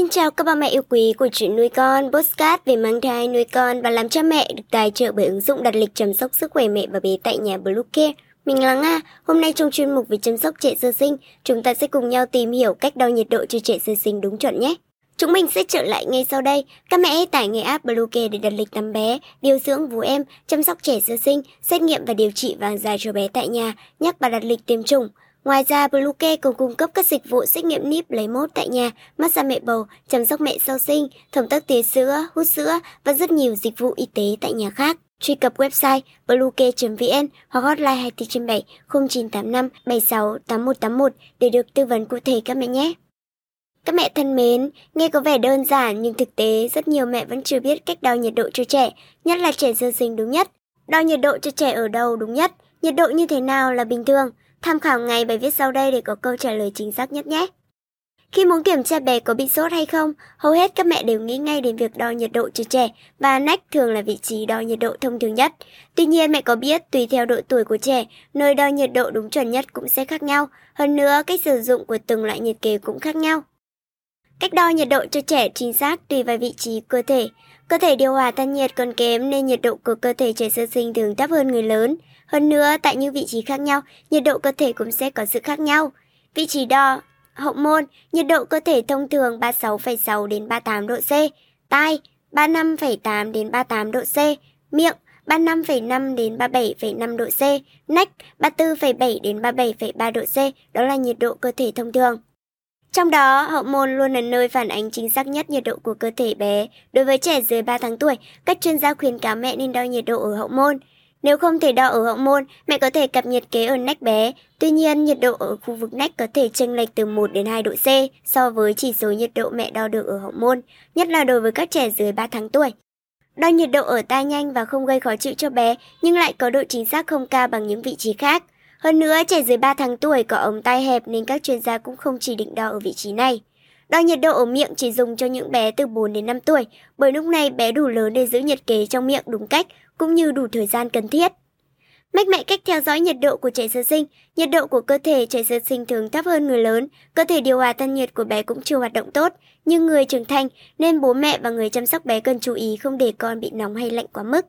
Xin chào các bà mẹ yêu quý của chuyện nuôi con, postcard về mang thai, nuôi con và làm cha mẹ được tài trợ bởi ứng dụng đặt lịch chăm sóc sức khỏe mẹ và bé tại nhà Bluecare. Mình là Nga, hôm nay trong chuyên mục về chăm sóc trẻ sơ sinh, chúng ta sẽ cùng nhau tìm hiểu cách đo nhiệt độ cho trẻ sơ sinh đúng chuẩn nhé. Chúng mình sẽ trở lại ngay sau đây. Các mẹ hãy tải ngay app Bluecare để đặt lịch tắm bé, điều dưỡng vú em, chăm sóc trẻ sơ sinh, xét nghiệm và điều trị vàng da cho bé tại nhà, nhắc và đặt lịch tiêm chủng. Ngoài ra, Bluecare còn cung cấp các dịch vụ xét nghiệm níp lấy mốt tại nhà, massage mẹ bầu, chăm sóc mẹ sau sinh, thống tắc tía sữa, hút sữa và rất nhiều dịch vụ y tế tại nhà khác. Truy cập website bluecare.vn hoặc hotline 2497 0985 76 8181 để được tư vấn cụ thể các mẹ nhé. Các mẹ thân mến, nghe có vẻ đơn giản nhưng thực tế rất nhiều mẹ vẫn chưa biết cách đo nhiệt độ cho trẻ, nhất là trẻ sơ sinh đúng nhất. Đo nhiệt độ cho trẻ ở đâu đúng nhất, nhiệt độ như thế nào là bình thường, Tham khảo ngay bài viết sau đây để có câu trả lời chính xác nhất nhé. Khi muốn kiểm tra bé có bị sốt hay không, hầu hết các mẹ đều nghĩ ngay đến việc đo nhiệt độ cho trẻ và nách thường là vị trí đo nhiệt độ thông thường nhất. Tuy nhiên mẹ có biết tùy theo độ tuổi của trẻ, nơi đo nhiệt độ đúng chuẩn nhất cũng sẽ khác nhau. Hơn nữa, cách sử dụng của từng loại nhiệt kế cũng khác nhau. Cách đo nhiệt độ cho trẻ chính xác tùy vào vị trí cơ thể. Cơ thể điều hòa thân nhiệt còn kém nên nhiệt độ của cơ thể trẻ sơ sinh thường thấp hơn người lớn. Hơn nữa, tại những vị trí khác nhau, nhiệt độ cơ thể cũng sẽ có sự khác nhau. Vị trí đo hậu môn, nhiệt độ cơ thể thông thường 36,6 đến 38 độ C, tai 35,8 đến 38 độ C, miệng 35,5 đến 37,5 độ C, nách 34,7 đến 37,3 độ C, đó là nhiệt độ cơ thể thông thường. Trong đó, hậu môn luôn là nơi phản ánh chính xác nhất nhiệt độ của cơ thể bé. Đối với trẻ dưới 3 tháng tuổi, các chuyên gia khuyến cáo mẹ nên đo nhiệt độ ở hậu môn. Nếu không thể đo ở hậu môn, mẹ có thể cập nhiệt kế ở nách bé. Tuy nhiên, nhiệt độ ở khu vực nách có thể chênh lệch từ 1 đến 2 độ C so với chỉ số nhiệt độ mẹ đo được ở hậu môn, nhất là đối với các trẻ dưới 3 tháng tuổi. Đo nhiệt độ ở tai nhanh và không gây khó chịu cho bé, nhưng lại có độ chính xác không cao bằng những vị trí khác. Hơn nữa, trẻ dưới 3 tháng tuổi có ống tai hẹp nên các chuyên gia cũng không chỉ định đo ở vị trí này. Đo nhiệt độ ở miệng chỉ dùng cho những bé từ 4 đến 5 tuổi, bởi lúc này bé đủ lớn để giữ nhiệt kế trong miệng đúng cách, cũng như đủ thời gian cần thiết. Mách mẹ cách theo dõi nhiệt độ của trẻ sơ sinh. Nhiệt độ của cơ thể trẻ sơ sinh thường thấp hơn người lớn, cơ thể điều hòa thân nhiệt của bé cũng chưa hoạt động tốt. Nhưng người trưởng thành nên bố mẹ và người chăm sóc bé cần chú ý không để con bị nóng hay lạnh quá mức.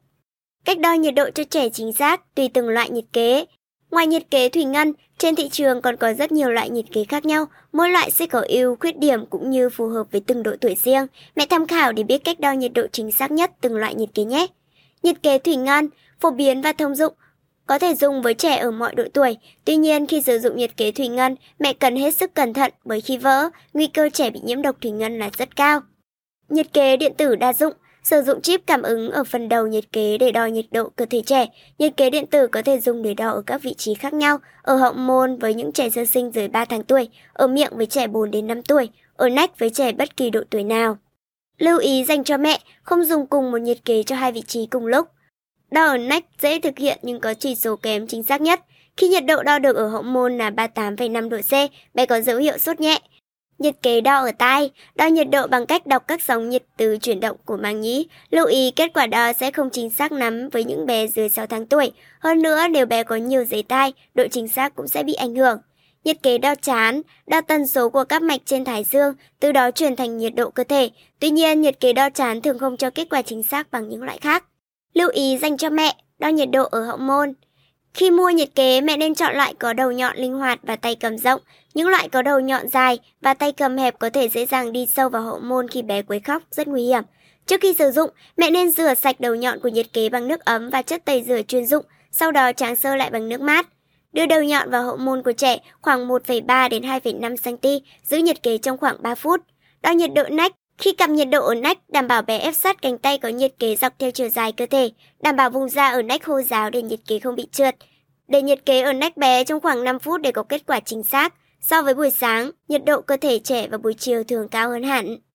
Cách đo nhiệt độ cho trẻ chính xác tùy từng loại nhiệt kế. Ngoài nhiệt kế thủy ngân, trên thị trường còn có rất nhiều loại nhiệt kế khác nhau, mỗi loại sẽ có ưu, khuyết điểm cũng như phù hợp với từng độ tuổi riêng. Mẹ tham khảo để biết cách đo nhiệt độ chính xác nhất từng loại nhiệt kế nhé. Nhiệt kế thủy ngân, phổ biến và thông dụng, có thể dùng với trẻ ở mọi độ tuổi. Tuy nhiên, khi sử dụng nhiệt kế thủy ngân, mẹ cần hết sức cẩn thận bởi khi vỡ, nguy cơ trẻ bị nhiễm độc thủy ngân là rất cao. Nhiệt kế điện tử đa dụng Sử dụng chip cảm ứng ở phần đầu nhiệt kế để đo nhiệt độ cơ thể trẻ. Nhiệt kế điện tử có thể dùng để đo ở các vị trí khác nhau, ở hậu môn với những trẻ sơ sinh dưới 3 tháng tuổi, ở miệng với trẻ 4 đến 5 tuổi, ở nách với trẻ bất kỳ độ tuổi nào. Lưu ý dành cho mẹ, không dùng cùng một nhiệt kế cho hai vị trí cùng lúc. Đo ở nách dễ thực hiện nhưng có chỉ số kém chính xác nhất. Khi nhiệt độ đo được ở hậu môn là 38,5 độ C, bé có dấu hiệu sốt nhẹ. Nhiệt kế đo ở tai, đo nhiệt độ bằng cách đọc các sóng nhiệt từ chuyển động của màng nhĩ. Lưu ý kết quả đo sẽ không chính xác lắm với những bé dưới 6 tháng tuổi. Hơn nữa, nếu bé có nhiều giấy tai, độ chính xác cũng sẽ bị ảnh hưởng. Nhiệt kế đo chán, đo tần số của các mạch trên thái dương, từ đó chuyển thành nhiệt độ cơ thể. Tuy nhiên, nhiệt kế đo chán thường không cho kết quả chính xác bằng những loại khác. Lưu ý dành cho mẹ, đo nhiệt độ ở hậu môn. Khi mua nhiệt kế, mẹ nên chọn loại có đầu nhọn linh hoạt và tay cầm rộng. Những loại có đầu nhọn dài và tay cầm hẹp có thể dễ dàng đi sâu vào hậu môn khi bé quấy khóc, rất nguy hiểm. Trước khi sử dụng, mẹ nên rửa sạch đầu nhọn của nhiệt kế bằng nước ấm và chất tẩy rửa chuyên dụng, sau đó tráng sơ lại bằng nước mát. Đưa đầu nhọn vào hậu môn của trẻ khoảng 1,3 đến 2,5 cm, giữ nhiệt kế trong khoảng 3 phút. Đo nhiệt độ nách, khi cầm nhiệt độ ở nách, đảm bảo bé ép sát cánh tay có nhiệt kế dọc theo chiều dài cơ thể, đảm bảo vùng da ở nách khô ráo để nhiệt kế không bị trượt. Để nhiệt kế ở nách bé trong khoảng 5 phút để có kết quả chính xác. So với buổi sáng, nhiệt độ cơ thể trẻ vào buổi chiều thường cao hơn hẳn.